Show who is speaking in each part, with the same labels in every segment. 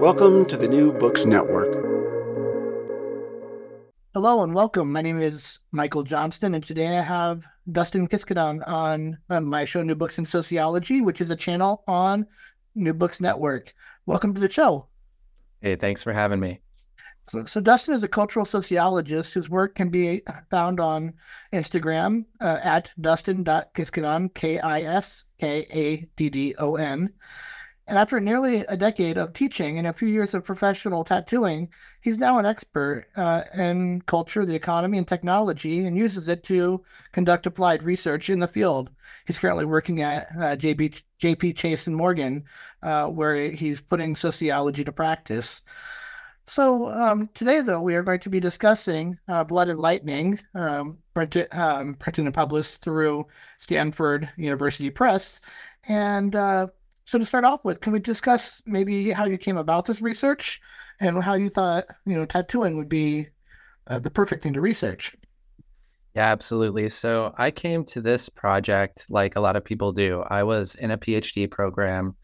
Speaker 1: Welcome to the New Books Network.
Speaker 2: Hello and welcome. My name is Michael Johnston, and today I have Dustin Kiskaddon on uh, my show, New Books in Sociology, which is a channel on New Books Network. Welcome to the show.
Speaker 3: Hey, thanks for having me.
Speaker 2: So, so Dustin is a cultural sociologist whose work can be found on Instagram uh, at dustin.kiskaddon, K I S K A D D O N. And after nearly a decade of teaching and a few years of professional tattooing, he's now an expert uh, in culture, the economy, and technology and uses it to conduct applied research in the field. He's currently working at uh, JP, Chase and Morgan, uh, where he's putting sociology to practice. So um, today, though, we are going to be discussing uh, Blood and Lightning, um, printed, um, printed and published through Stanford University Press. And uh, so to start off with, can we discuss maybe how you came about this research and how you thought, you know, tattooing would be uh, the perfect thing to research?
Speaker 3: Yeah, absolutely. So I came to this project like a lot of people do. I was in a PhD program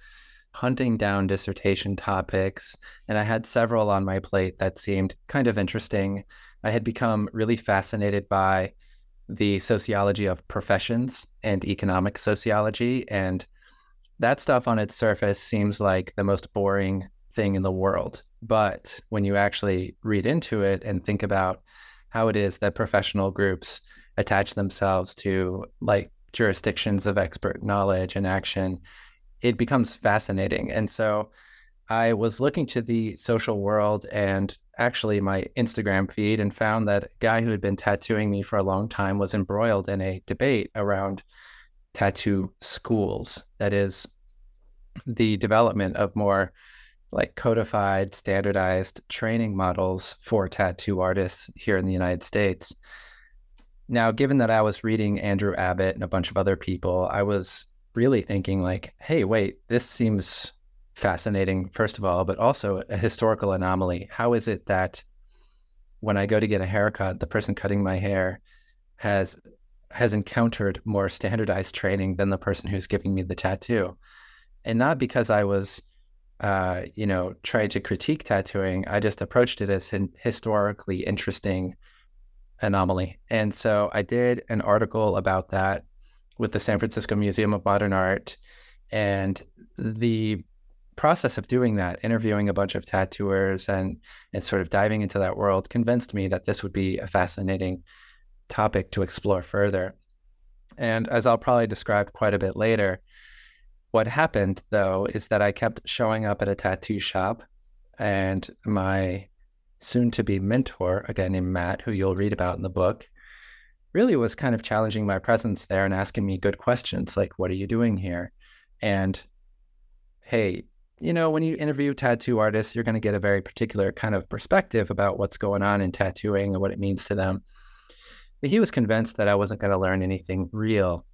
Speaker 3: hunting down dissertation topics, and I had several on my plate that seemed kind of interesting. I had become really fascinated by the sociology of professions and economic sociology and that stuff on its surface seems like the most boring thing in the world. But when you actually read into it and think about how it is that professional groups attach themselves to like jurisdictions of expert knowledge and action, it becomes fascinating. And so I was looking to the social world and actually my Instagram feed and found that a guy who had been tattooing me for a long time was embroiled in a debate around tattoo schools. That is the development of more like codified, standardized training models for tattoo artists here in the United States. Now, given that I was reading Andrew Abbott and a bunch of other people, I was really thinking like, hey, wait, this seems fascinating, first of all, but also a historical anomaly. How is it that when I go to get a haircut, the person cutting my hair has has encountered more standardized training than the person who's giving me the tattoo. And not because I was, uh, you know, trying to critique tattooing. I just approached it as an historically interesting anomaly. And so I did an article about that with the San Francisco Museum of Modern Art. And the process of doing that, interviewing a bunch of tattooers and and sort of diving into that world, convinced me that this would be a fascinating topic to explore further. And as I'll probably describe quite a bit later, what happened though is that I kept showing up at a tattoo shop, and my soon to be mentor, a guy named Matt, who you'll read about in the book, really was kind of challenging my presence there and asking me good questions like, What are you doing here? And hey, you know, when you interview tattoo artists, you're going to get a very particular kind of perspective about what's going on in tattooing and what it means to them. But he was convinced that I wasn't going to learn anything real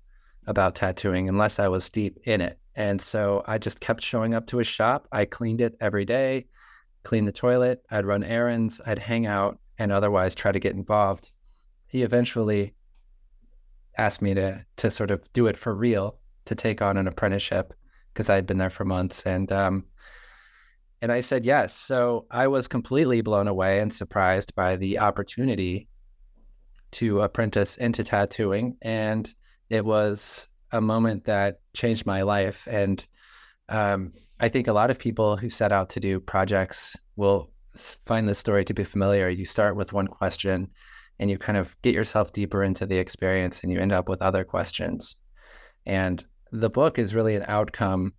Speaker 3: about tattooing unless I was deep in it. And so I just kept showing up to his shop. I cleaned it every day, cleaned the toilet, I'd run errands, I'd hang out, and otherwise try to get involved. He eventually asked me to to sort of do it for real, to take on an apprenticeship because I had been there for months. And um, and I said yes. So I was completely blown away and surprised by the opportunity to apprentice into tattooing. And it was a moment that changed my life. And um, I think a lot of people who set out to do projects will find this story to be familiar. You start with one question and you kind of get yourself deeper into the experience and you end up with other questions. And the book is really an outcome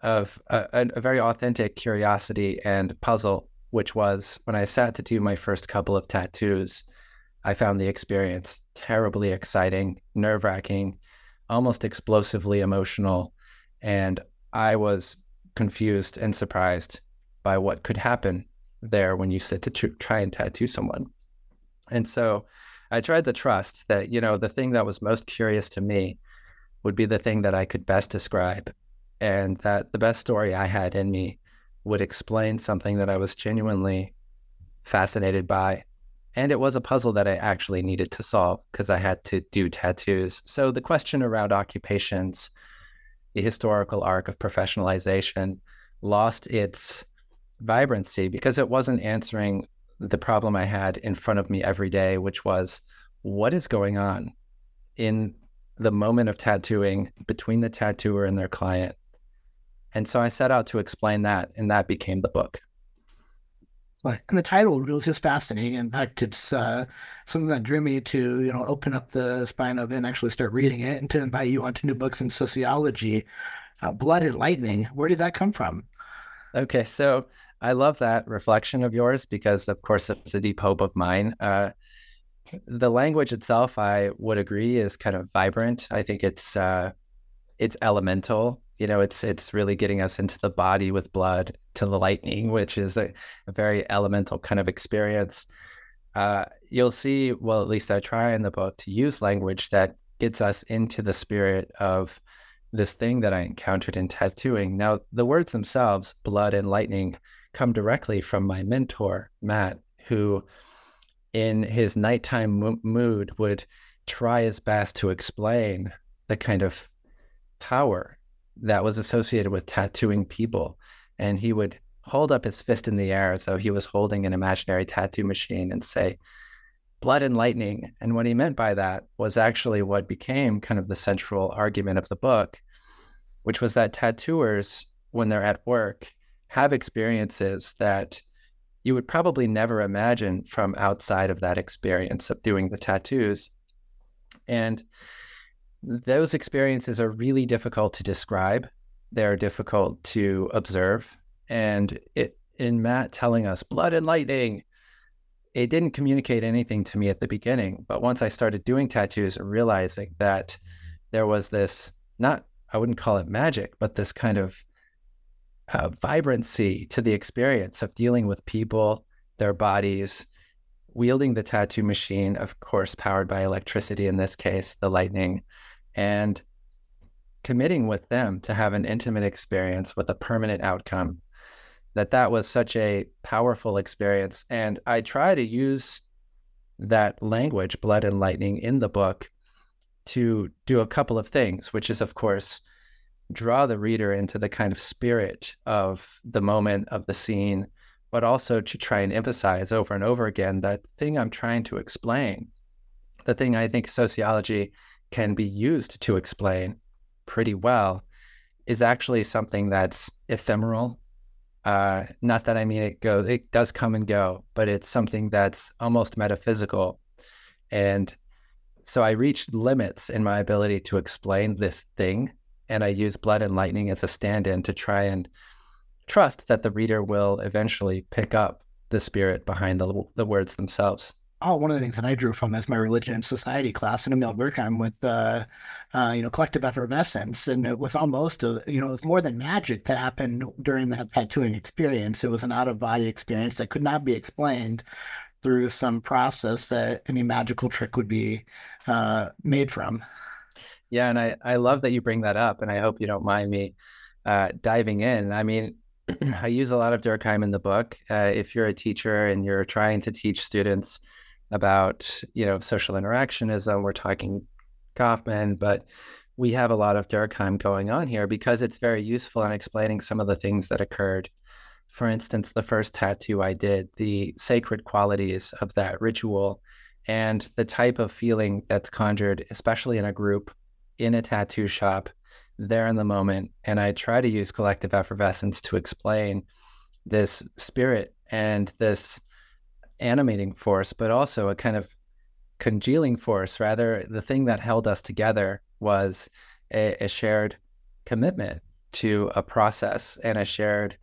Speaker 3: of a, a, very authentic curiosity and puzzle, which was when I sat to do my first couple of tattoos. I found the experience terribly exciting, nerve wracking, almost explosively emotional. And I was confused and surprised by what could happen there when you sit to tr- try and tattoo someone. And so I tried to trust that, you know, the thing that was most curious to me would be the thing that I could best describe. And that the best story I had in me would explain something that I was genuinely fascinated by. And it was a puzzle that I actually needed to solve because I had to do tattoos. So the question around occupations, the historical arc of professionalization, lost its vibrancy because it wasn't answering the problem I had in front of me every day, which was what is going on in the moment of tattooing between the tattooer and their client. And so I set out to explain that, and that became the book.
Speaker 2: And the title was just fascinating. In fact, it's uh, something that drew me to, you know, open up the spine of it and actually start reading it and to invite you onto new books in sociology. Uh, Blood and Lightning. Where did that come from?
Speaker 3: Okay, so I love that reflection of yours because, of course, it's a deep hope of mine. Uh, the language itself, I would agree, is kind of vibrant. I think it's uh, it's elemental. You know, it's it's really getting us into the body with blood to the lightning, which is a, a very elemental kind of experience. Uh, you'll see, well, at least I try in the book to use language that gets us into the spirit of this thing that I encountered in tattooing. Now, the words themselves, blood and lightning, come directly from my mentor, Matt, who in his nighttime mood would try his best to explain the kind of power that was associated with tattooing people. And he would hold up his fist in the air as though he was holding an imaginary tattoo machine and say, blood and lightning. And what he meant by that was actually what became kind of the central argument of the book, which was that tattooers, when they're at work, have experiences that you would probably never imagine from outside of that experience of doing the tattoos. And those experiences are really difficult to describe. They're difficult to observe. And it, in Matt telling us blood and lightning, it didn't communicate anything to me at the beginning. But once I started doing tattoos, realizing that there was this not, I wouldn't call it magic, but this kind of uh, vibrancy to the experience of dealing with people, their bodies, wielding the tattoo machine, of course, powered by electricity in this case, the lightning, and committing with them to have an intimate experience with a permanent outcome. That that was such a powerful experience, and I try to use that language, blood and lightning, in the book to do a couple of things, which is, of course, draw the reader into the kind of spirit of the moment of the scene, but also to try and emphasize over and over again that thing I'm trying to explain, the thing I think sociology can be used to explain pretty well is actually something that's ephemeral. Uh, not that I mean it goes, it does come and go, but it's something that's almost metaphysical. And so I reached limits in my ability to explain this thing and I use blood and lightning as a stand-in to try and trust that the reader will eventually pick up the spirit behind the, the words themselves.
Speaker 2: Oh, one of the things that I drew from is my religion and society class in Emile Durkheim with, uh, uh, you know, collective effervescence, and with almost, a, you know, it was more than magic that happened during that tattooing experience. It was an out of body experience that could not be explained through some process that any magical trick would be uh, made from.
Speaker 3: Yeah, and I, I love that you bring that up, and I hope you don't mind me uh, diving in. I mean, I use a lot of Durkheim in the book. Uh, if you're a teacher and you're trying to teach students about, you know, social interactionism, we're talking Goffman, but we have a lot of Durkheim going on here because it's very useful in explaining some of the things that occurred. For instance, the first tattoo I did, the sacred qualities of that ritual and the type of feeling that's conjured, especially in a group in a tattoo shop there in the moment. And I try to use collective effervescence to explain this spirit and this animating force, but also a kind of congealing force. Rather, the thing that held us together was a, a shared commitment to a process and a shared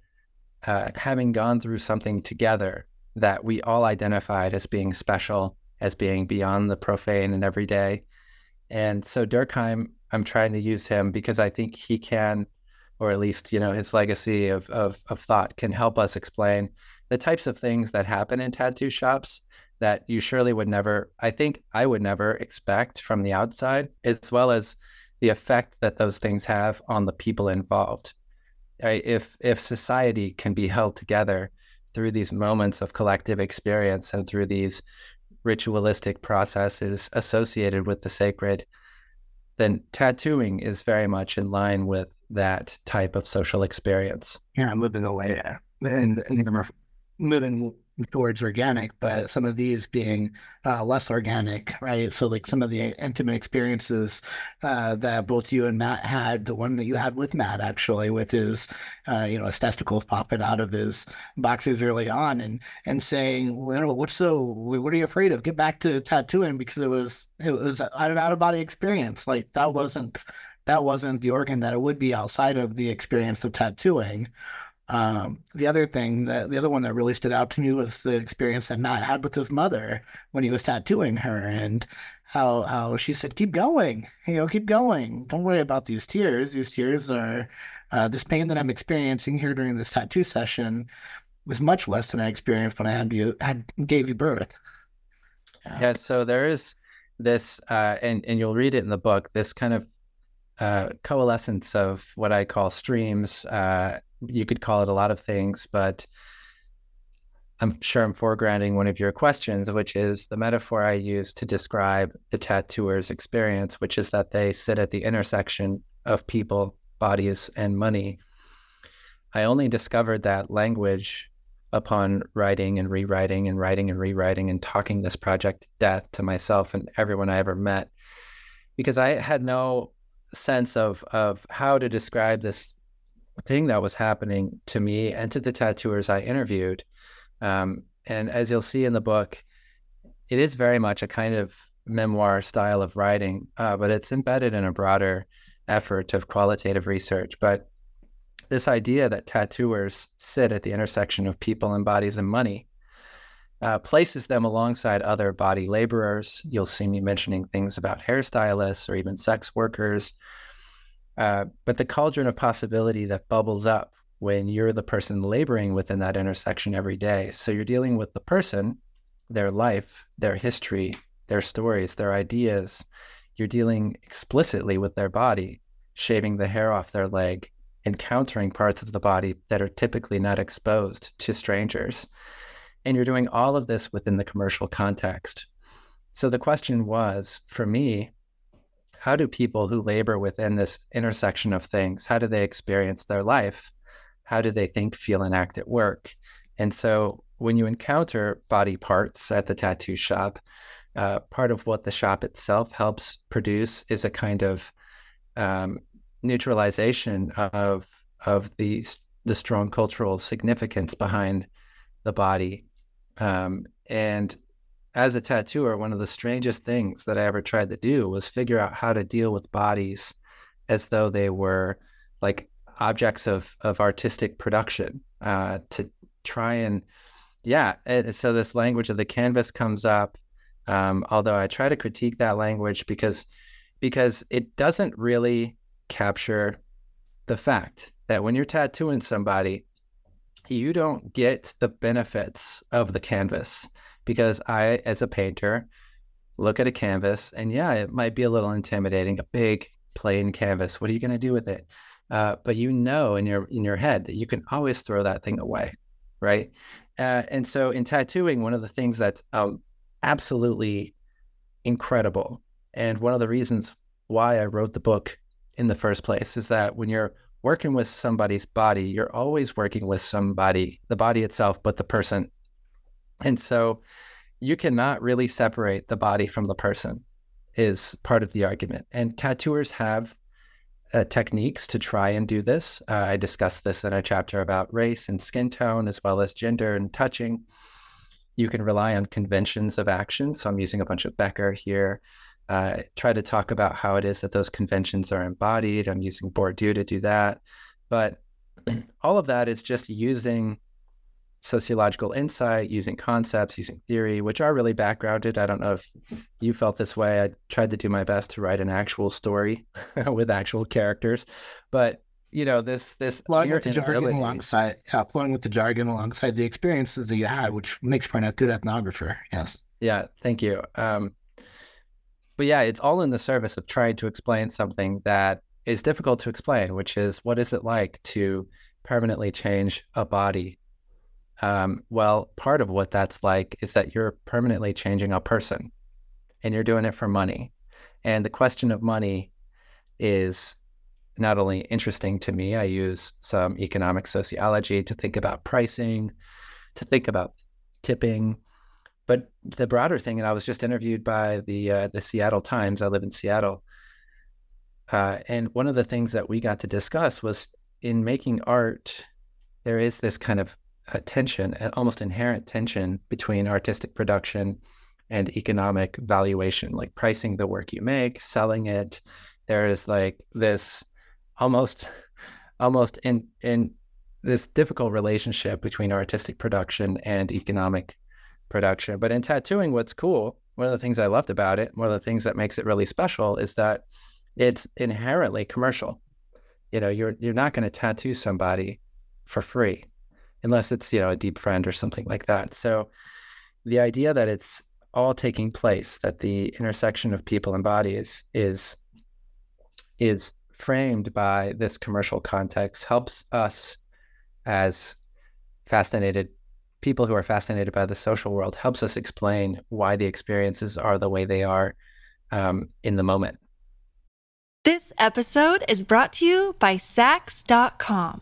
Speaker 3: uh, having gone through something together that we all identified as being special, as being beyond the profane and everyday, and so Durkheim, I'm trying to use him because I think he can, or at least, you know, his legacy of, of, of thought can help us explain the types of things that happen in tattoo shops that you surely would never, I think I would never expect from the outside, as well as the effect that those things have on the people involved. Right? If if society can be held together through these moments of collective experience and through these ritualistic processes associated with the sacred, then tattooing is very much in line with that type of social experience.
Speaker 2: Yeah, moving away uh, and, and moving towards organic, but some of these being uh, less organic, right? So, like some of the intimate experiences uh, that both you and Matt had, the one that you had with Matt actually, with his, uh, you know, his testicles popping out of his boxes early on, and and saying, well, what's so, what are you afraid of? Get back to tattooing because it was it was an out of body experience. Like that wasn't that wasn't the organ that it would be outside of the experience of tattooing. Um, the other thing that the other one that really stood out to me was the experience that Matt had with his mother when he was tattooing her and how how she said, keep going, you know, keep going. Don't worry about these tears. These tears are uh, this pain that I'm experiencing here during this tattoo session was much less than I experienced when I had you had gave you birth.
Speaker 3: Yeah, yeah so there is this uh, and and you'll read it in the book, this kind of uh, coalescence of what I call streams uh, you could call it a lot of things, but I'm sure I'm foregrounding one of your questions, which is the metaphor I use to describe the tattooer's experience, which is that they sit at the intersection of people, bodies, and money. I only discovered that language upon writing and rewriting and writing and rewriting and talking this project to death to myself and everyone I ever met because I had no sense of of how to describe this thing that was happening to me and to the tattooers I interviewed. Um, and as you'll see in the book, it is very much a kind of memoir style of writing, uh, but it's embedded in a broader effort of qualitative research. But this idea that tattooers sit at the intersection of people and bodies and money uh, places them alongside other body laborers. You'll see me mentioning things about hairstylists or even sex workers uh, but the cauldron of possibility that bubbles up when you're the person laboring within that intersection every day. So you're dealing with the person, their life, their history, their stories, their ideas. You're dealing explicitly with their body, shaving the hair off their leg, encountering parts of the body that are typically not exposed to strangers. And you're doing all of this within the commercial context. So the question was for me, how do people who labor within this intersection of things how do they experience their life? How do they think feel and act at work? And so when you encounter body parts at the tattoo shop uh, part of what the shop itself helps produce is a kind of um, neutralization of of the the strong cultural significance behind the body. Um, and as a tattooer, one of the strangest things that I ever tried to do was figure out how to deal with bodies as though they were like objects of of artistic production uh, to try and yeah. And so this language of the canvas comes up, um, although I try to critique that language because because it doesn't really capture the fact that when you're tattooing somebody, you don't get the benefits of the canvas because I, as a painter, look at a canvas and yeah, it might be a little intimidating, a big plain canvas. What are you going to do with it? Uh, but you know in your in your head that you can always throw that thing away, right? Uh, and so in tattooing, one of the things that's um, absolutely incredible, and one of the reasons why I wrote the book in the first place is that when you're working with somebody's body, you're always working with somebody, the body itself, but the person and so you cannot really separate the body from the person, is part of the argument. And tattooers have uh, techniques to try and do this. Uh, I discussed this in a chapter about race and skin tone, as well as gender and touching. You can rely on conventions of action. So I'm using a bunch of Becker here. Uh, try to talk about how it is that those conventions are embodied. I'm using Bourdieu to do that. But all of that is just using sociological insight, using concepts, using theory, which are really backgrounded. I don't know if you felt this way. I tried to do my best to write an actual story with actual characters, but you know this this
Speaker 2: flowing with the jargon alongside yeah, flowing with the jargon alongside the experiences that you had, which makes for a good ethnographer. Yes.
Speaker 3: Yeah, thank you. Um, but yeah, it's all in the service of trying to explain something that is difficult to explain, which is what is it like to permanently change a body? Um, well, part of what that's like is that you're permanently changing a person and you're doing it for money. And the question of money is not only interesting to me, I use some economic sociology to think about pricing, to think about tipping. But the broader thing, and I was just interviewed by the uh, the Seattle Times. I live in Seattle, uh, and one of the things that we got to discuss was in making art, there is this kind of tension, an almost inherent tension between artistic production and economic valuation, like pricing the work you make, selling it. There is like this almost almost in in this difficult relationship between artistic production and economic production. But in tattooing, what's cool, one of the things I loved about it, one of the things that makes it really special is that it's inherently commercial. You know, you're you're not going to tattoo somebody for free unless it's, you know, a deep friend or something like that. So the idea that it's all taking place, that the intersection of people and bodies is is framed by this commercial context helps us as fascinated people who are fascinated by the social world helps us explain why the experiences are the way they are um, in the moment.
Speaker 4: This episode is brought to you by Saks.com.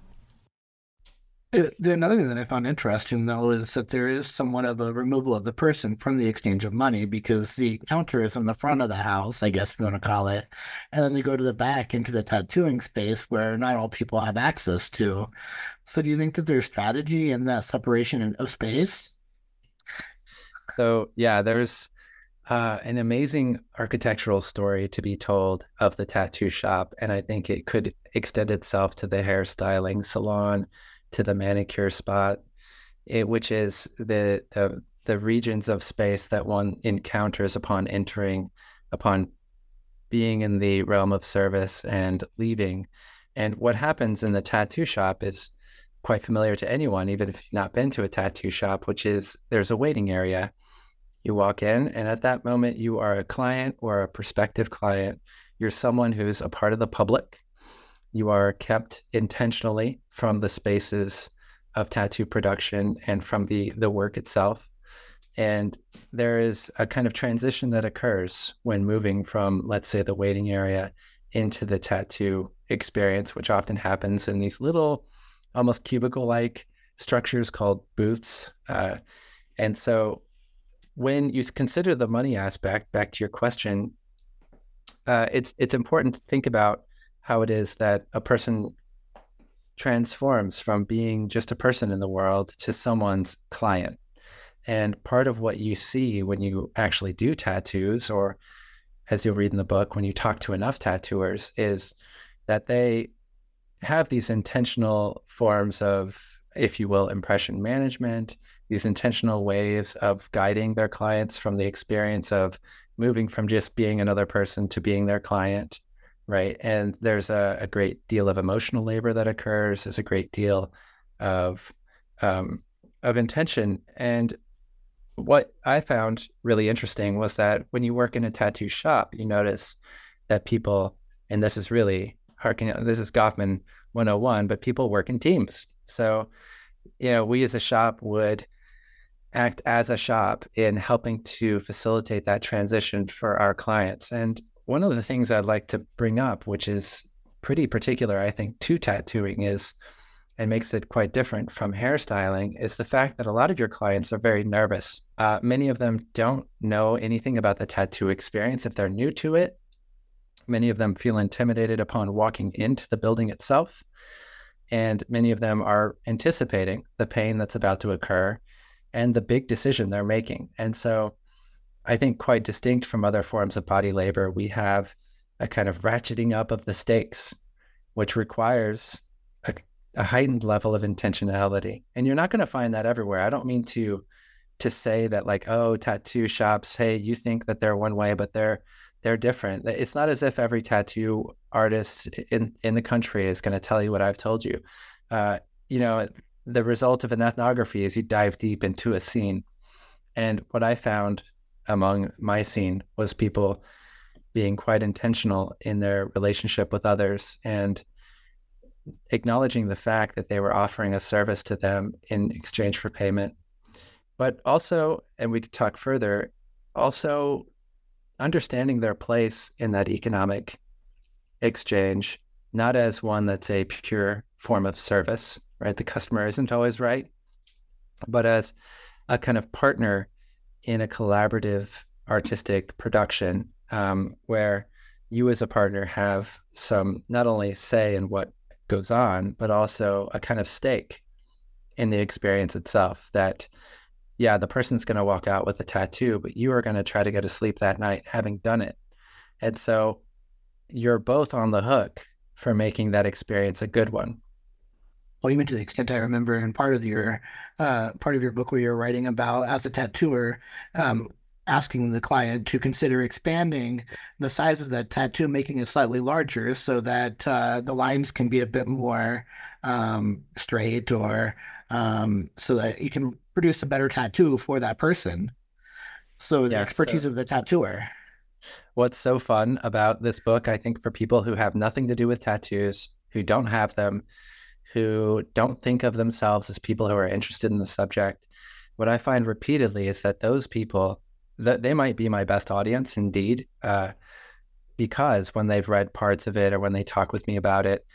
Speaker 2: Uh, another thing that I found interesting, though, is that there is somewhat of a removal of the person from the exchange of money because the counter is in the front of the house, I guess we want to call it. And then they go to the back into the tattooing space where not all people have access to. So, do you think that there's strategy in that separation of space?
Speaker 3: So, yeah, there's uh, an amazing architectural story to be told of the tattoo shop. And I think it could extend itself to the hairstyling salon to the manicure spot, it, which is the, the the regions of space that one encounters upon entering, upon being in the realm of service and leaving. And what happens in the tattoo shop is quite familiar to anyone, even if you've not been to a tattoo shop, which is there's a waiting area. You walk in, and at that moment, you are a client or a prospective client. You're someone who's a part of the public you are kept intentionally from the spaces of tattoo production and from the the work itself. And there is a kind of transition that occurs when moving from let's say the waiting area into the tattoo experience which often happens in these little almost cubicle like structures called booths. Uh, and so when you consider the money aspect back to your question uh, it's it's important to think about how it is that a person transforms from being just a person in the world to someone's client. And part of what you see when you actually do tattoos, or as you'll read in the book, when you talk to enough tattooers, is that they have these intentional forms of, if you will, impression management, these intentional ways of guiding their clients from the experience of moving from just being another person to being their client right? And there's a, a, great deal of emotional labor that occurs. There's a great deal of um, of intention. And what I found really interesting was that when you work in a tattoo shop, you notice that people, and this is really harking, this is Goffman 101, but people work in teams. So, you know, we as a shop would act as a shop in helping to facilitate that transition for our clients. And one of the things I'd like to bring up, which is pretty particular, I think, to tattooing is and makes it quite different from hairstyling is the fact that a lot of your clients are very nervous. Uh, many of them don't know anything about the tattoo experience if they're new to it. Many of them feel intimidated upon walking into the building itself. And many of them are anticipating the pain that's about to occur and the big decision they're making. And so I think quite distinct from other forms of body labor, we have a kind of ratcheting up of the stakes, which requires a, a heightened level of intentionality. And you're not going to find that everywhere. I don't mean to to say that like, oh, tattoo shops, hey, you think that they're one way, but they're they're different. It's not as if every tattoo artist in in the country is going to tell you what I've told you. Uh, you know, the result of an ethnography is you dive deep into a scene. And what I found among my scene was people being quite intentional in their relationship with others and acknowledging the fact that they were offering a service to them in exchange for payment. But also, and we could talk further, also understanding their place in that economic exchange, not as one that's a pure form of service, right? The customer isn't always right, but as a kind of partner in a collaborative artistic production um, where you as a partner have some not only say in what goes on, but also a kind of stake in the experience itself that yeah, the person's going to walk out with a tattoo, but you are going to try to go to sleep that night having done it. And so you're both on the hook for making that experience a good one.
Speaker 2: Well, even to the extent I remember in part of your uh, part of your book where you're writing about as a tattooer, um, asking the client to consider expanding the size of that tattoo, making it slightly larger so that uh, the lines can be a bit more um, straight or um, so that you can produce a better tattoo for that person. So the yeah, expertise so of the tattooer.
Speaker 3: What's so fun about this book, I think, for people who have nothing to do with tattoos, who don't have them, who don't think of themselves as people who are interested in the subject, what I find repeatedly is that those people that they might be my best audience indeed, uh, because when they've read parts of it or when they talk with me about it,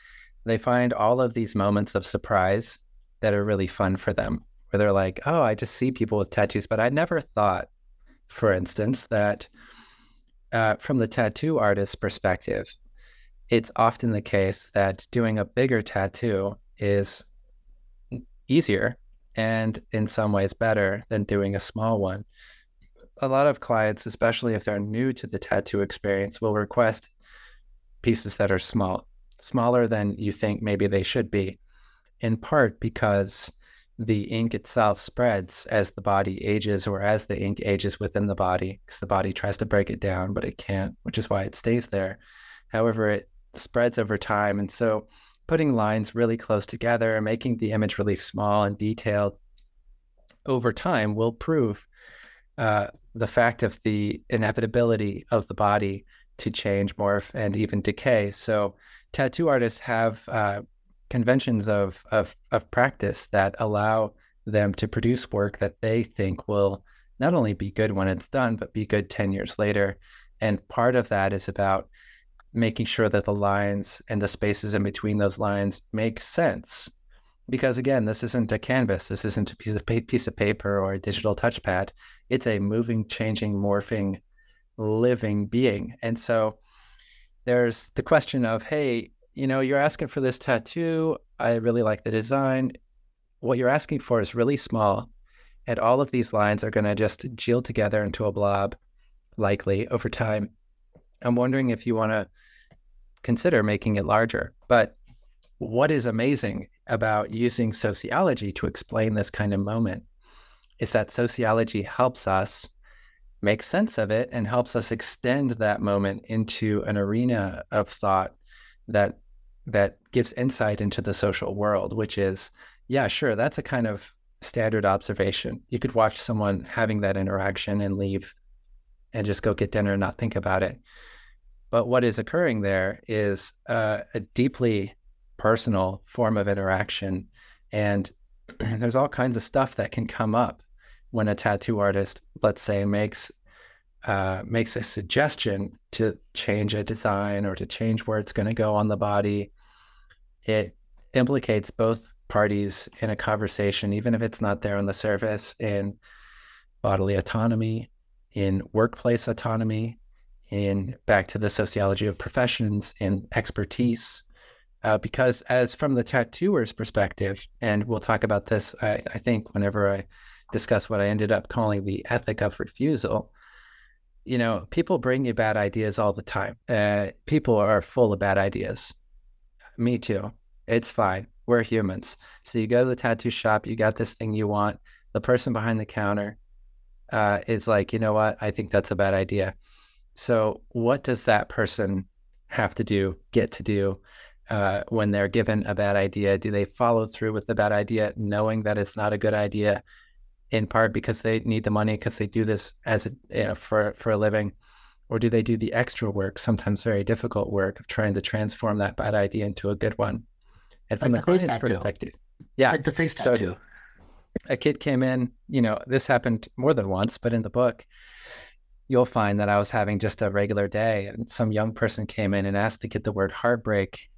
Speaker 3: they find all of these moments of surprise that are really fun for them where they're like, oh, I just see people with tattoos, but I never thought, for instance, that uh, from the tattoo artist's perspective, it's often the case that doing a bigger tattoo is easier and in some ways better than doing a small one. A lot of clients, especially if they're new to the tattoo experience, will request pieces that are small, smaller than you think maybe they should be, in part because the ink itself spreads as the body ages or as the ink ages within the body because the body tries to break it down but it can't which is why it stays there however it spreads over time and so putting lines really close together making the image really small and detailed over time will prove uh, the fact of the inevitability of the body to change morph and even decay so tattoo artists have uh, conventions of, of, of practice that allow them to produce work that they think will not only be good when it's done, but be good 10 years later. And part of that is about making sure that the lines and the spaces in between those lines make sense. Because again, this isn't a canvas, this isn't a piece of, pa- piece of paper or a digital touchpad. It's a moving, changing, morphing, living being. And so there's the question of, hey, you know, you're asking for this tattoo. I really like the design. What you're asking for is really small. And all of these lines are going to just gel together into a blob, likely over time. I'm wondering if you want to consider making it larger. But what is amazing about using sociology to explain this kind of moment is that sociology helps us make sense of it and helps us extend that moment into an arena of thought that that gives insight into the social world, which is, yeah, sure, that's a kind of standard observation. You could watch someone having that interaction and leave and just go get dinner and not think about it. But what is occurring there is uh, a deeply personal form of interaction. And there's all kinds of stuff that can come up when a tattoo artist, let's say, makes uh, makes a suggestion to change a design or to change where it's going to go on the body it implicates both parties in a conversation, even if it's not there on the surface, in bodily autonomy, in workplace autonomy, in back to the sociology of professions, and expertise. Uh, because, as from the tattooer's perspective, and we'll talk about this, I, I think, whenever I discuss what I ended up calling the ethic of refusal. You know, people bring you bad ideas all the time. Uh, people are full of bad ideas. Me too. It's fine. We're humans. So you go to the tattoo shop, you got this thing you want. The person behind the counter uh, is like, you know what? I think that's a bad idea. So what does that person have to do, get to do uh, when they're given a bad idea? Do they follow through with the bad idea, knowing that it's not a good idea, in part because they need the money because they do this as a, you know, for for a living, or do they do the extra work, sometimes very difficult work, of trying to transform that bad idea into a good one? And from
Speaker 2: Like
Speaker 3: the
Speaker 2: the face
Speaker 3: client's
Speaker 2: tattoo.
Speaker 3: perspective, yeah,
Speaker 2: Like the face
Speaker 3: So-
Speaker 2: tattoo.
Speaker 3: a kid came in, you know, this happened more than once, but in the book, you'll find that I was having just a regular day and some young person came in and asked to get the word heartbreak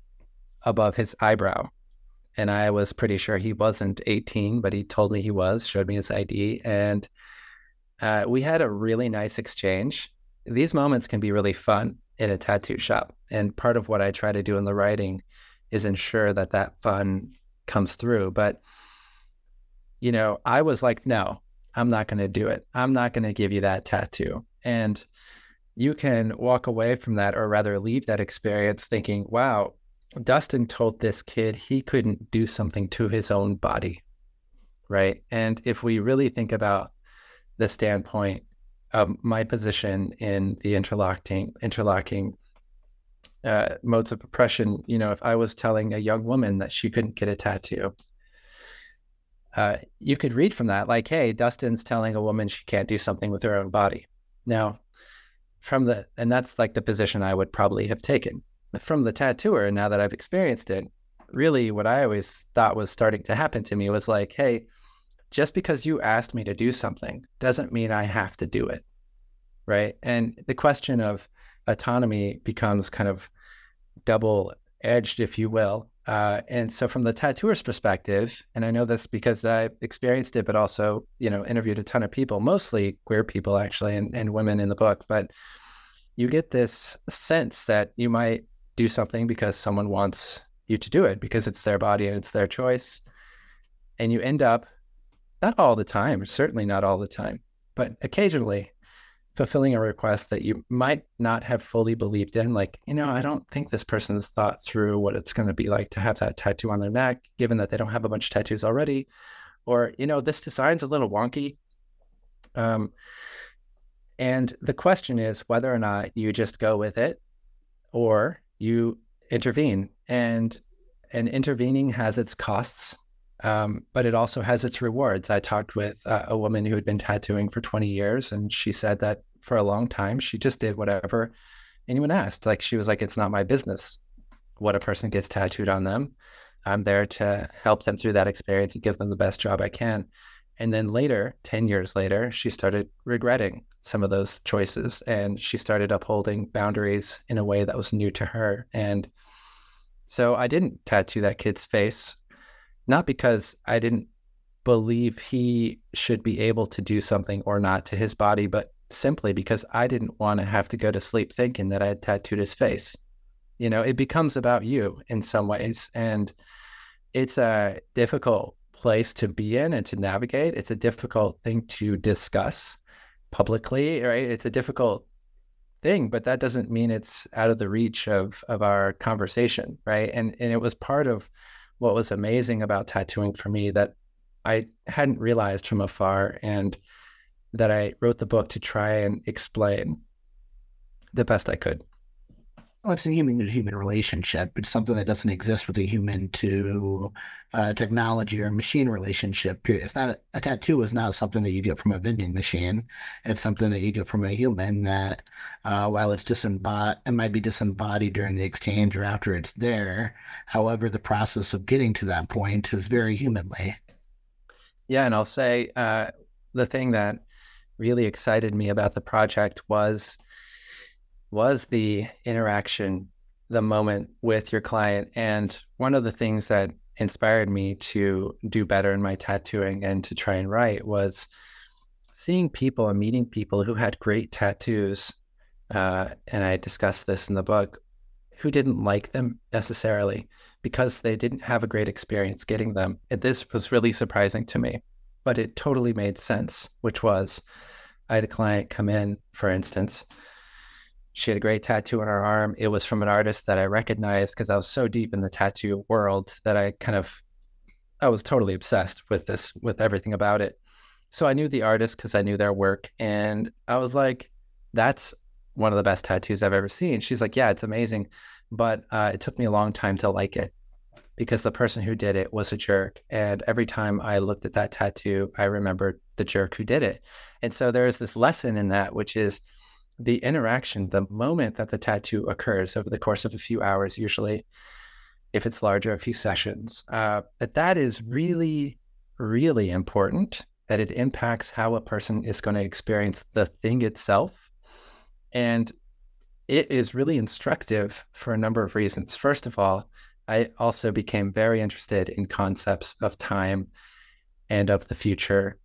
Speaker 3: above his eyebrow. And I was pretty sure he wasn't 18, but he told me he was, showed me his ID. And uh, we had a really nice exchange. These moments can be really fun in a tattoo shop. And part of what I try to do in the writing is ensure that that fun comes through. But you know, I was like, no, I'm not going to do it. I'm not going to give you that tattoo. And you can walk away from that, or rather leave that experience thinking, wow, Dustin told this kid he couldn't do something to his own body. Right. And if we really think about the standpoint of my position in the interlocking, interlocking uh, modes of oppression, you know, if I was telling a young woman that she couldn't get a tattoo, uh, you could read from that like, hey, Dustin's telling a woman she can't do something with her own body. Now, from the, and that's like the position I would probably have taken. From the tattooer, And now that I've experienced it, really what I always thought was starting to happen to me was like, hey, just because you asked me to do something doesn't mean I have to do it. Right. And the question of autonomy becomes kind of double edged, if you will. Uh, and so, from the tattooer's perspective, and I know this because I experienced it, but also, you know, interviewed a ton of people, mostly queer people actually, and, and women in the book. But you get this sense that you might do something because someone wants you to do it because it's their body and it's their choice. And you end up, not all the time, certainly not all the time, but occasionally fulfilling a request that you might not have fully believed in. Like, you know, I don't think this person's thought through what it's going to be like to have that tattoo on their neck, given that they don't have a bunch of tattoos already. Or, you know, this design's a little wonky. Um, and the question is whether or not you just go with it or you intervene. And and intervening has its costs, um, but it also has its rewards. I talked with uh, a woman who had been tattooing for 20 years, and she said that for a long time she just did whatever anyone asked. Like she was like, "It's not my business what a person gets tattooed on them. I'm there to help them through that experience and give them the best job I can." And then later, 10 years later, she started regretting some of those choices and she started upholding boundaries in a way that was new to her. And so I didn't tattoo that kid's face, not because I didn't believe he should be able to do something or not to his body, but simply because I didn't want to have to go to sleep thinking that I had tattooed his face. You know, it becomes about you in some ways. And it's a difficult place to be in and to navigate. It's a difficult thing to discuss publicly, right? It's a difficult thing, but that doesn't mean it's out of the reach of of our conversation, right? And and it was part of what was amazing about tattooing for me that I hadn't realized from afar and that I wrote the book to try and explain the best I could.
Speaker 2: Well, it's a human to human relationship. It's something that doesn't exist with a human to uh, technology or machine relationship. period. It's not a, a tattoo is not something that you get from a vending machine. It's something that you get from a human that, uh, while it's disembodied, it might be disembodied during the exchange or after it's there. However, the process of getting to that point is very humanly.
Speaker 3: Yeah, and I'll say uh, the thing that really excited me about the project was was the interaction, the moment with your client, and one of the things that inspired me to do better in my tattooing and to try and write was seeing people and meeting people who had great tattoos. Uh, and I discussed this in the book, who didn't like them necessarily because they didn't have a great experience getting them. And this was really surprising to me but it totally made sense, which was I had a client come in, for instance. She had a great tattoo on her arm. It was from an artist that I recognized because I was so deep in the tattoo world that I kind of I was totally obsessed with this, with everything about it. So I knew the artist because I knew their work. And I was like, that's one of the best tattoos I've ever seen. She's like, yeah, it's amazing. But uh, it took me a long time to like it because the person who did it was a jerk. And every time I looked at that tattoo, I remembered the jerk who did it. And so there is this lesson in that, which is the interaction, the moment that the tattoo occurs over the course of a few hours, usually, if it's larger, a few sessions, uh, that that is really, really important. That it impacts how a person is going to experience the thing itself, and it is really instructive for a number of reasons. First of all, I also became very interested in concepts of time and of the future.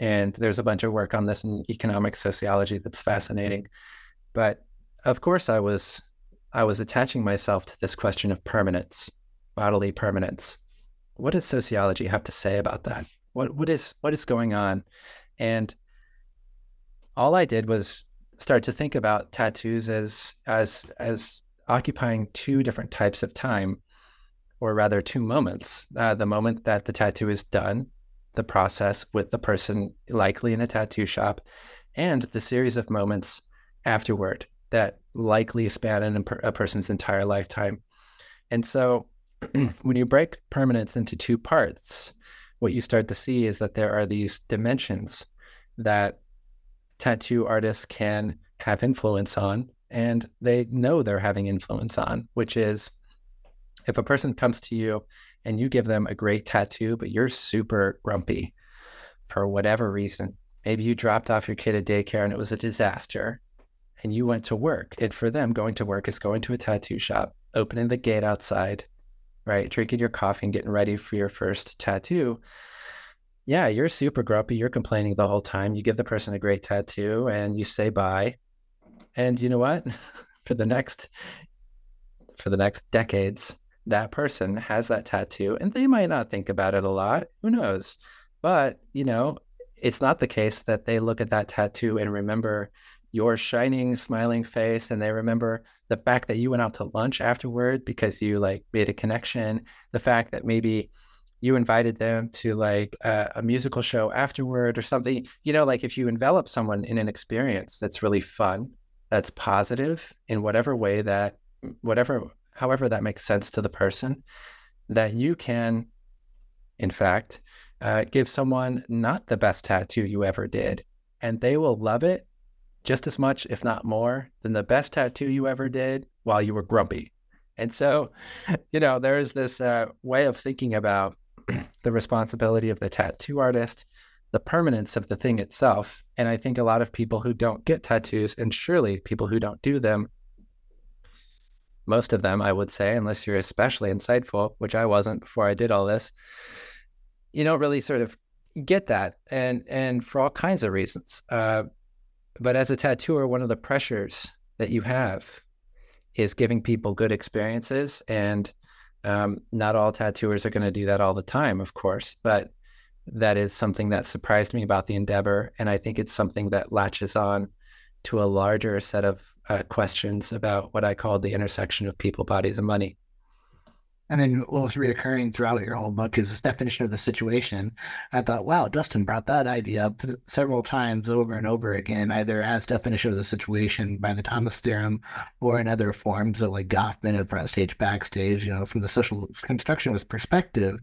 Speaker 3: And there's a bunch of work on this in economic sociology that's fascinating. But of course, I was I was attaching myself to this question of permanence, bodily permanence. What does sociology have to say about that? What what is what is going on? And all I did was start to think about tattoos as as as occupying two different types of time, or rather, two moments. Uh, the moment that the tattoo is done, the process with the person, likely in a tattoo shop, and the series of moments afterward that likely span a person's entire lifetime. And so, when you break permanence into two parts, what you start to see is that there are these dimensions that tattoo artists can have influence on and they know they're having influence on, which is if a person comes to you and you give them a great tattoo, but you're super grumpy for whatever reason. Maybe you dropped off your kid at daycare and it was a disaster and you went to work. It for them, going to work is going to a tattoo shop, opening the gate outside, right? Drinking your coffee and getting ready for your first tattoo. Yeah, you're super grumpy. You're complaining the whole time. You give the person a great tattoo and you say bye and you know what? for the next for the next decades, that person has that tattoo and they might not think about it a lot. Who knows? But, you know, it's not the case that they look at that tattoo and remember your shining, smiling face and they remember the fact that you went out to lunch afterward because you like made a connection, the fact that maybe you invited them to like a, a, musical show afterward or something you know like if you envelop someone in an experience that's really fun that's positive in whatever way that whatever however that makes sense to the person that you can in fact uh, give someone not the best tattoo you ever did and they will love it just as much if not more than the best tattoo you ever did while you were grumpy. And so you know there's this uh, way of thinking about the responsibility of the tattoo artist the permanence of the thing itself. And I think a lot of people who don't get tattoos, and surely people who don't do them, most of them, I would say, unless you're especially insightful, which I wasn't before I did all this, you don't really sort of get that, and and for all kinds of reasons. Uh, but as a tattooer, one of the pressures that you have is giving people good experiences, and um, not all tattooers are going to do that all the time, of course, but that is something that surprised me about the endeavor. And I think it's something that latches on to a larger set of uh, questions about what I call the intersection of people, bodies, and money.
Speaker 2: And then what was reoccurring throughout your whole book is this definition of the situation. I thought, wow, Dustin brought that idea up several times over and over again, either as definition of the situation by the Thomas theorem or in other forms of like Goffman and front stage, backstage, you know, from the social constructionist perspective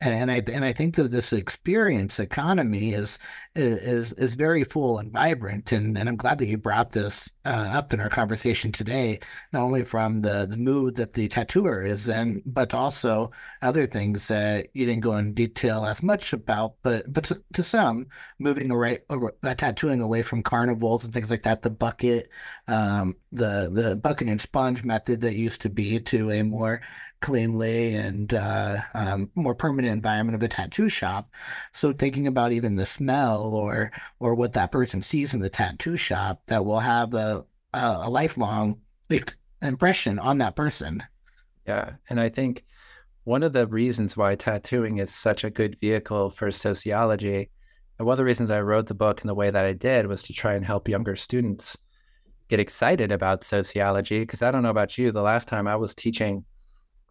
Speaker 2: and, and I and I think that this experience economy is is is very full and vibrant, and, and I'm glad that you brought this uh, up in our conversation today, not only from the the mood that the tattooer is in, but also other things that you didn't go in detail as much about, but but to, to some moving away uh, tattooing away from carnivals and things like that, the bucket, um, the the bucket and sponge method that used to be to a more cleanly and uh, um, more permanent environment of the tattoo shop. So thinking about even the smell or or what that person sees in the tattoo shop that will have a a, lifelong impression on that person.
Speaker 3: Yeah, and I think one of the reasons why tattooing is such a good vehicle for sociology, and one of the reasons I wrote the book in the way that I did was to try and help younger students get excited about sociology. Because I don't know about you, the last time I was teaching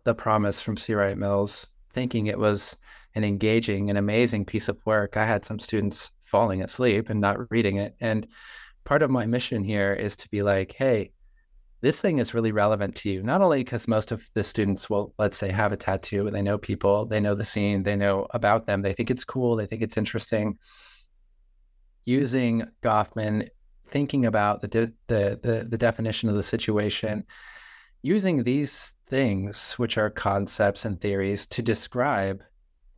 Speaker 3: The Promise from C. Wright Mills, thinking it was an engaging and amazing piece of work, I had some students falling asleep and not reading it. And part of my mission here is to be like, hey, this thing is really relevant to you, not only because most of the students will, let's say, have a tattoo, they know people, they know the scene, they know about them, they think it's cool, they think it's interesting. Using Goffman, thinking about the, de- the, the, the definition of the situation, using these things, which are concepts and theories, to describe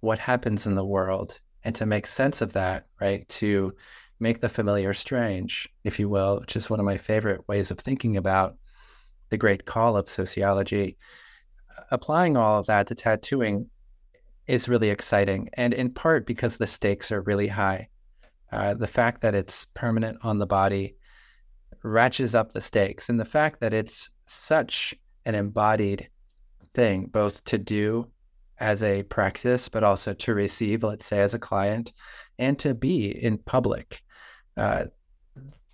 Speaker 3: what happens in the world and to make sense of that, right? To make the familiar strange, if you will, which is one of my favorite ways of thinking about the great call of sociology, applying all of that to tattooing is really exciting. And in part because the stakes are really high. Uh, the fact that it's permanent on the body ratchets up the stakes. And the fact that it's such an embodied thing, both to do as a practice, but also to receive, let's say, as a client, and to be in public. Uh,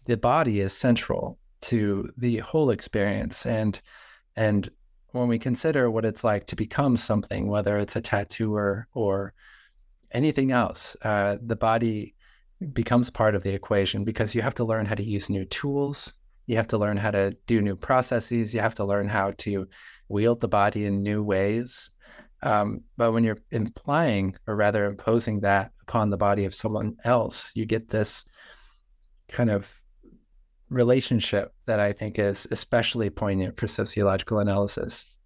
Speaker 3: the body is central to the whole experience and and when we consider what it's like to become something whether it's a tattooer or anything else uh, the body becomes part of the equation because you have to learn how to use new tools you have to learn how to do new processes you have to learn how to wield the body in new ways um, but when you're implying or rather imposing that upon the body of someone else you get this kind of relationship that I think is especially poignant for sociological analysis.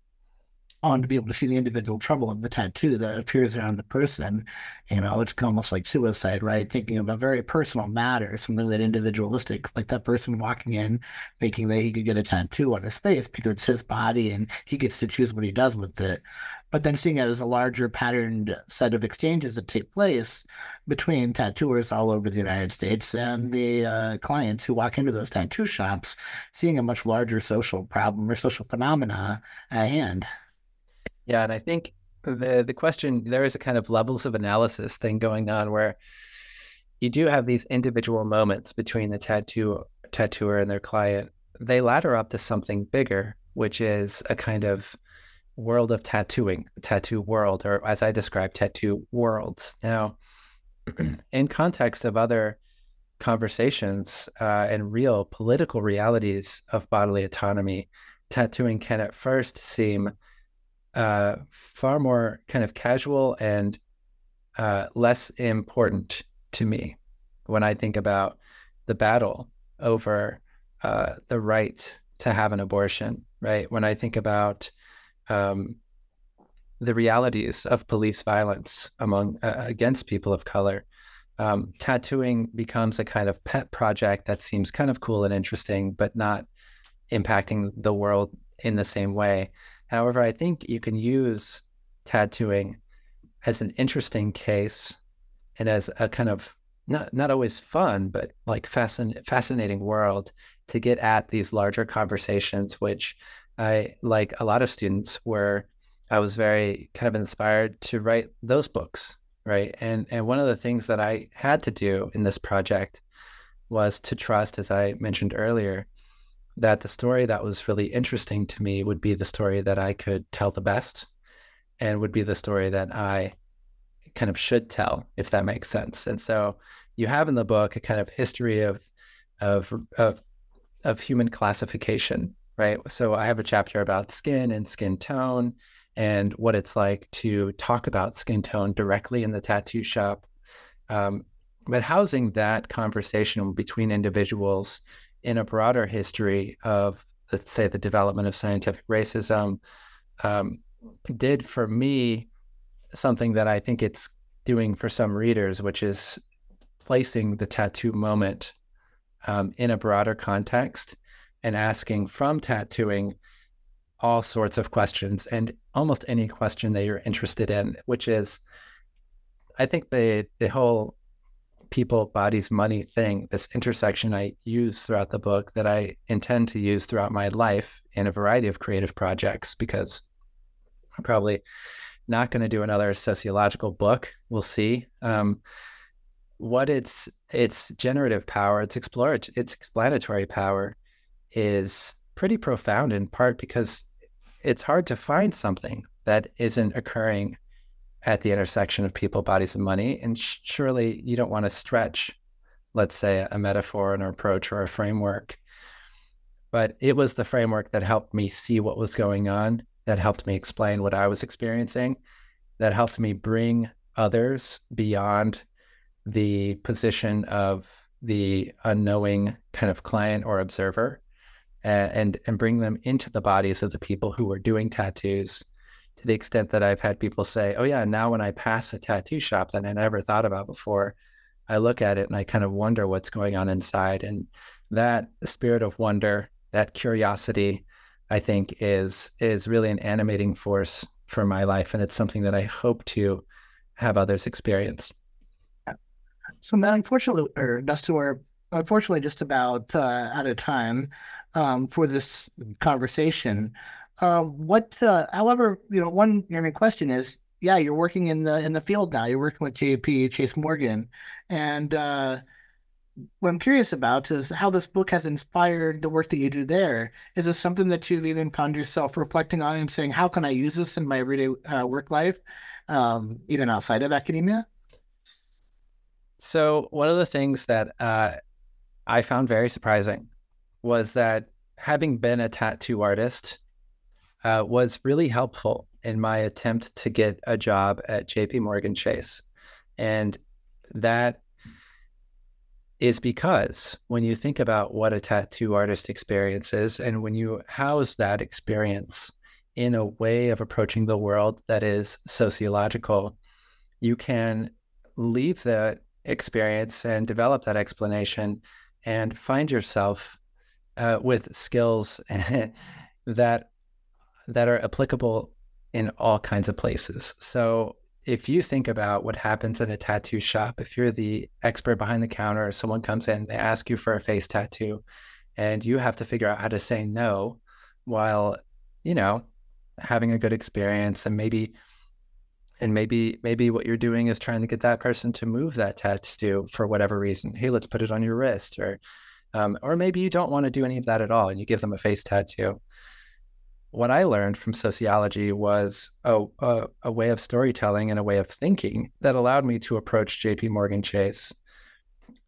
Speaker 2: On to be able to see the individual trouble of the tattoo that appears around the person, you know, it's almost like suicide, right? Thinking of a very personal matter, something that individualistic, like that person walking in, thinking that he could get a tattoo on his face because it's his body and he gets to choose what he does with it but then seeing it as a larger patterned set of exchanges that take place between tattooers all over the United States and the uh, clients who walk into those tattoo shops, seeing a much larger social problem or social phenomena at hand.
Speaker 3: Yeah, and I think the the question there is a kind of levels of analysis thing going on where you do have these individual moments between the tattoo tattooer and their client. They ladder up to something bigger, which is a kind of world of tattooing, tattoo world, or as I describe, tattoo worlds. Now, in context of other conversations uh, and real political realities of bodily autonomy, tattooing can at first seem uh, far more kind of casual and uh, less important to me when I think about the battle over uh, the right to have an abortion, right? When I think about um, the realities of police violence among uh, against people of color. Um, tattooing becomes a kind of pet project that seems kind of cool and interesting, but not impacting the world in the same way. However, I think you can use tattooing as an interesting case and as a kind of not not always fun, but like fascin- fascinating world to get at these larger conversations, which I, like a lot of students, were I was very kind of inspired to write those books, right? And and one of the things that I had to do in this project was to trust, as I mentioned earlier, that the story that was really interesting to me would be the story that I could tell the best, and would be the story that I kind of should tell, if that makes sense. And so you have in the book a kind of history of of of of human classification right? So I have a chapter about skin and skin tone and what it's like to talk about skin tone directly in the tattoo shop. Um, but housing that conversation between individuals in a broader history of, let's say, the development of scientific racism um, did for me something that I think it's doing for some readers, which is placing the tattoo moment um, in a broader context and asking from tattooing all sorts of questions and almost any question that you're interested in, which is, I think the the whole people, bodies, money thing, this intersection I use throughout the book that I intend to use throughout my life in a variety of creative projects because I'm probably not going to do another sociological book. We'll see. Um, what its its generative power, its exploratory, its explanatory power, is pretty profound in part because it's hard to find something that isn't occurring at the intersection of people, bodies, and money. And surely you don't want to stretch, let's say, a metaphor, an approach, or a framework. But it was the framework that helped me see what was going on, that helped me explain what I was experiencing, that helped me bring others beyond the position of the unknowing kind of client or observer and, and bring them into the bodies of the people who were doing tattoos to the extent that I've had people say, "Oh yeah, now when I pass a tattoo shop that I never thought about before, I look at it and I kind of wonder what's going on inside." And that spirit of wonder, that curiosity, I think is is really an animating force for my life, and it's something that I hope to have others experience.
Speaker 2: So now, unfortunately, or Dustin, we're unfortunately just about uh, out of time um, for this conversation. Um, what, uh, however, you know, one I mean, question is, yeah, you're working in the in the field now. You're working with JP Chase Morgan, and uh, what I'm curious about is how this book has inspired the work that you do there. Is this something that you've even found yourself reflecting on and saying, how can I use this in my everyday uh, work life, um, even outside of academia?
Speaker 3: So one of the things that uh, I found very surprising was that having been a tattoo artist uh, was really helpful in my attempt to get a job at JP Morgan Chase. And that is because when you think about what a tattoo artist experiences and when you house that experience in a way of approaching the world that is sociological, you can leave that experience and develop that explanation and find yourself uh, with skills that that are applicable in all kinds of places. So if you think about what happens in a tattoo shop, if you're the expert behind the counter, someone comes in, they ask you for a face tattoo, and you have to figure out how to say no while, you know, having a good experience and maybe and maybe maybe what you're doing is trying to get that person to move that tattoo for whatever reason. Hey, let's put it on your wrist or um, or maybe you don't want to do any of that at all and you give them a face tattoo what I learned from sociology was a, a, a, way of storytelling and a way of thinking that allowed me to approach JP Morgan Chase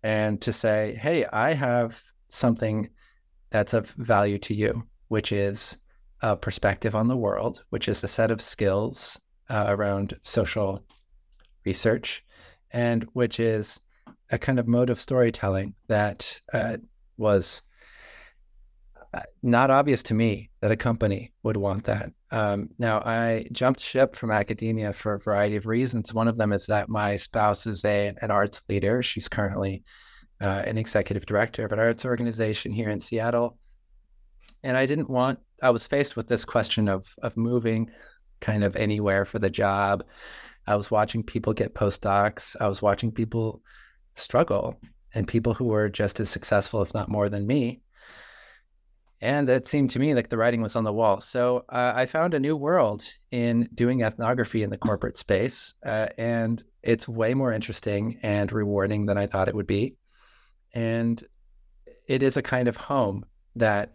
Speaker 3: and to say, hey, I have something that's of value to you, which is a perspective on the world, which is a set of skills uh, around social research, and which is a kind of mode of storytelling that uh, was not obvious to me that a company would want that. Um, now, I jumped ship from academia for a variety of reasons. One of them is that my spouse is a, an arts leader. She's currently uh, an executive director of an arts organization here in Seattle. And I didn't want, I was faced with this question of, of moving kind of anywhere for the job. I was watching people get postdocs. I was watching people struggle and people who were just as successful, if not more than me, and it seemed to me like the writing was on the wall. So uh, I found a new world in doing ethnography in the corporate space. Uh, and it's way more interesting and rewarding than I thought it would be. And it is a kind of home that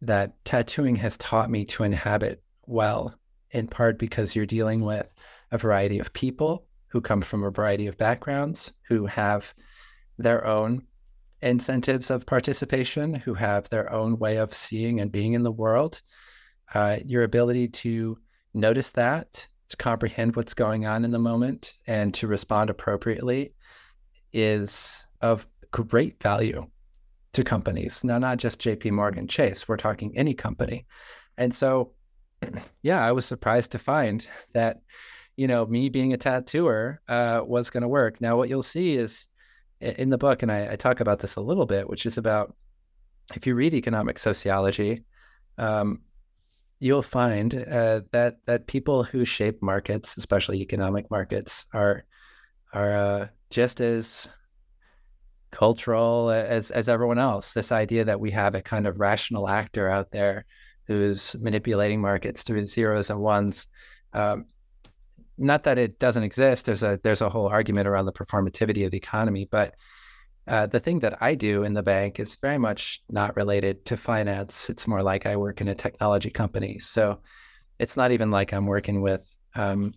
Speaker 3: that tattooing has taught me to inhabit well, in part because you're dealing with a variety of people who come from a variety of backgrounds, who have their own incentives of participation, who have their own way of seeing and being in the world. Uh, your ability to notice that, to comprehend what's going on in the moment, and to respond appropriately is of great value to companies. Now, not just JP Morgan Chase, we're talking any company. And so, yeah, I was surprised to find that, you know, me being a tattooer uh, was going to work. Now, what you'll see is in the book, and I, I, talk about this a little bit, which is about if you read economic sociology, um, you'll find uh, that that people who shape markets, especially economic markets, are are uh, just as cultural as as everyone else. This idea that we have a kind of rational actor out there who's manipulating markets through zeros and ones. Um, not that it doesn't exist. There's a there's a whole argument around the performativity of the economy, but uh, the thing that I do in the bank is very much not related to finance. It's more like I work in a technology company, so it's not even like I'm working with, um,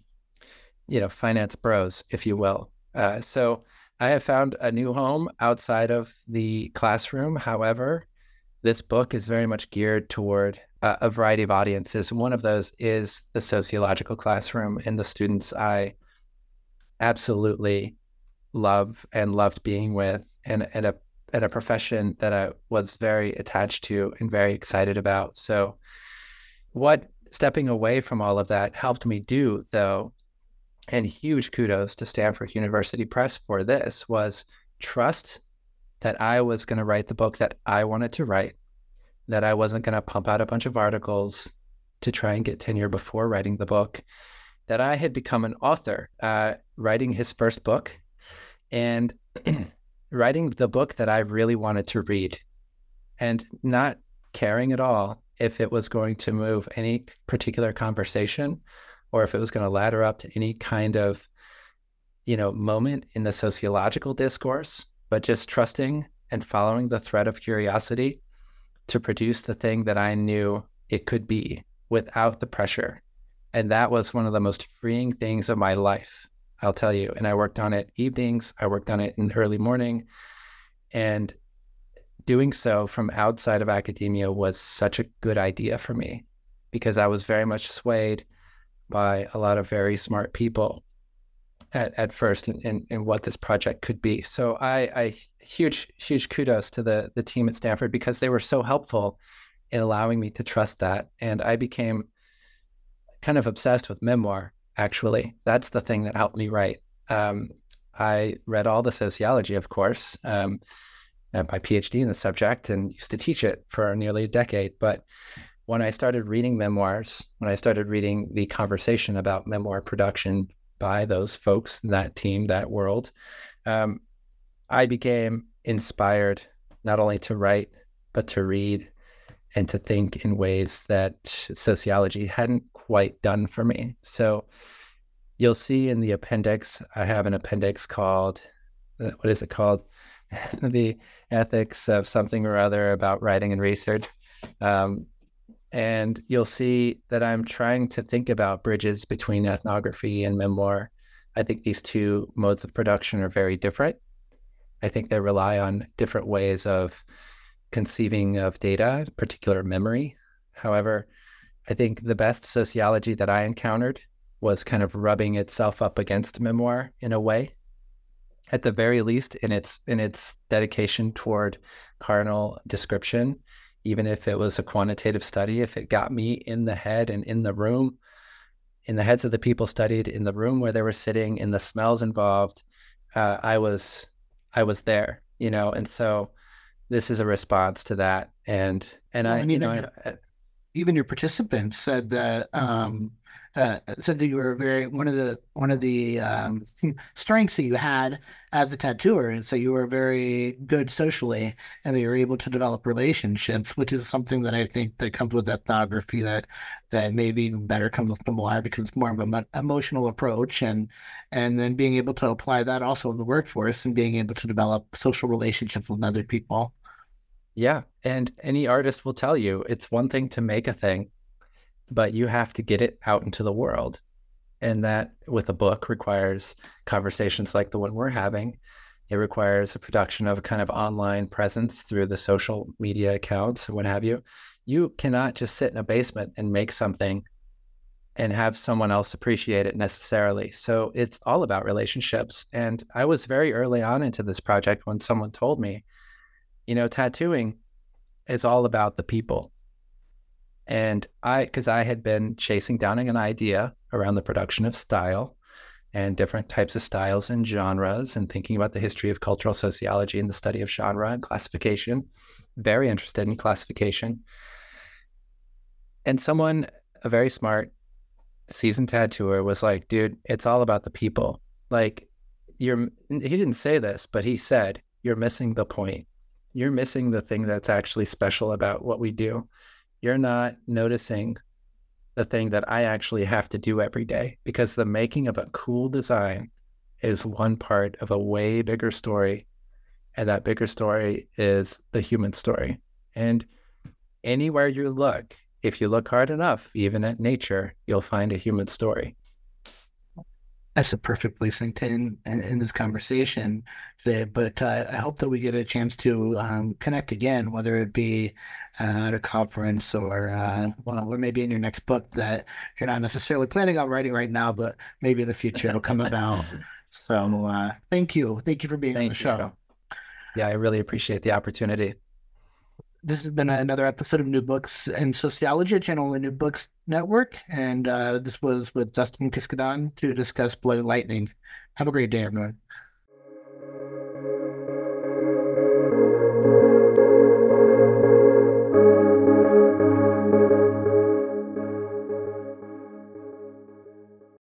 Speaker 3: you know, finance bros, if you will. Uh, so I have found a new home outside of the classroom. However, this book is very much geared toward uh, a variety of audiences. One of those is the sociological classroom and the students I absolutely love and loved being with, and, and a and a profession that I was very attached to and very excited about. So, what stepping away from all of that helped me do, though, and huge kudos to Stanford University Press for this, was trust that I was going to write the book that I wanted to write, that I wasn't going to pump out a bunch of articles to try and get tenure before writing the book, that I had become an author, uh, writing his first book and writing the book that I really wanted to read and not caring at all if it was going to move any particular conversation or if it was going to ladder up to any kind of you know moment in the sociological discourse but just trusting and following the thread of curiosity to produce the thing that I knew it could be without the pressure. And that was one of the most freeing things of my life, I'll tell you. And I worked on it evenings, I worked on it in the early morning. And doing so from outside of academia was such a good idea for me because I was very much swayed by a lot of very smart people at, at first in, in, in what this project could be. So I, I huge, huge kudos to the the team at Stanford because they were so helpful in allowing me to trust that. And I became kind of obsessed with memoir, actually. That's the thing that helped me write. Um, I read all the sociology, of course, um, my PhD in the subject and used to teach it for nearly a decade. But when I started reading memoirs, when I started reading the conversation about memoir production by those folks, that team, that world, um, I became inspired not only to write, but to read and to think in ways that sociology hadn't quite done for me. So you'll see in the appendix, I have an appendix called, uh, what is it called? the ethics of something or other about writing and research. Um, and you'll see that I'm trying to think about bridges between ethnography and memoir. I think these two modes of production are very different. I think they rely on different ways of conceiving of data, particular memory. However, I think the best sociology that I encountered was kind of rubbing itself up against memoir in a way at the very least in its in its dedication toward carnal description even if it was a quantitative study if it got me in the head and in the room in the heads of the people studied in the room where they were sitting in the smells involved uh, i was I was there, you know, and so this is a response to that. And and well, I, you know,
Speaker 2: even your participants said that um, uh, said that you were very one of the one of the um, strengths that you had as a tattooer, and so you were very good socially, and that you were able to develop relationships, which is something that I think that comes with ethnography that that maybe even better comes with memoir because it's more of an emotional approach, and and then being able to apply that also in the workforce and being able to develop social relationships with other people.
Speaker 3: Yeah, and any artist will tell you it's one thing to make a thing but you have to get it out into the world. And that with a book requires conversations like the one we're having. It requires a production of a kind of online presence through the social media accounts and what have you. You cannot just sit in a basement and make something and have someone else appreciate it necessarily. So it's all about relationships. And I was very early on into this project when someone told me, you know, tattooing is all about the people. And I, because I had been chasing down an idea around the production of style and different types of styles and genres and thinking about the history of cultural sociology and the study of genre and classification, very interested in classification. And someone, a very smart, seasoned tattooer, was like, dude, it's all about the people. Like, you're, he didn't say this, but he said, you're missing the point. You're missing the thing that's actually special about what we do you're not noticing the thing that I actually have to do every day because the making of a cool design is one part of a way bigger story. And that bigger story is the human story. And anywhere you look, if you look hard enough, even at nature, you'll find a human story.
Speaker 2: That's a perfect placing to in, in, in this conversation today. But uh, I hope that we get a chance to um, connect again, whether it be uh, at a conference or, uh, well, or maybe in your next book that you're not necessarily planning on writing right now, but maybe in the future it'll come about. So uh, thank you. Thank you for being thank on the show. You.
Speaker 3: Yeah, I really appreciate the opportunity.
Speaker 2: This has been another episode of New Books and Sociology, channel the New Books Network. And uh, this was with Dustin Kiskaddon to discuss Blood and Lightning. Have a great day, everyone.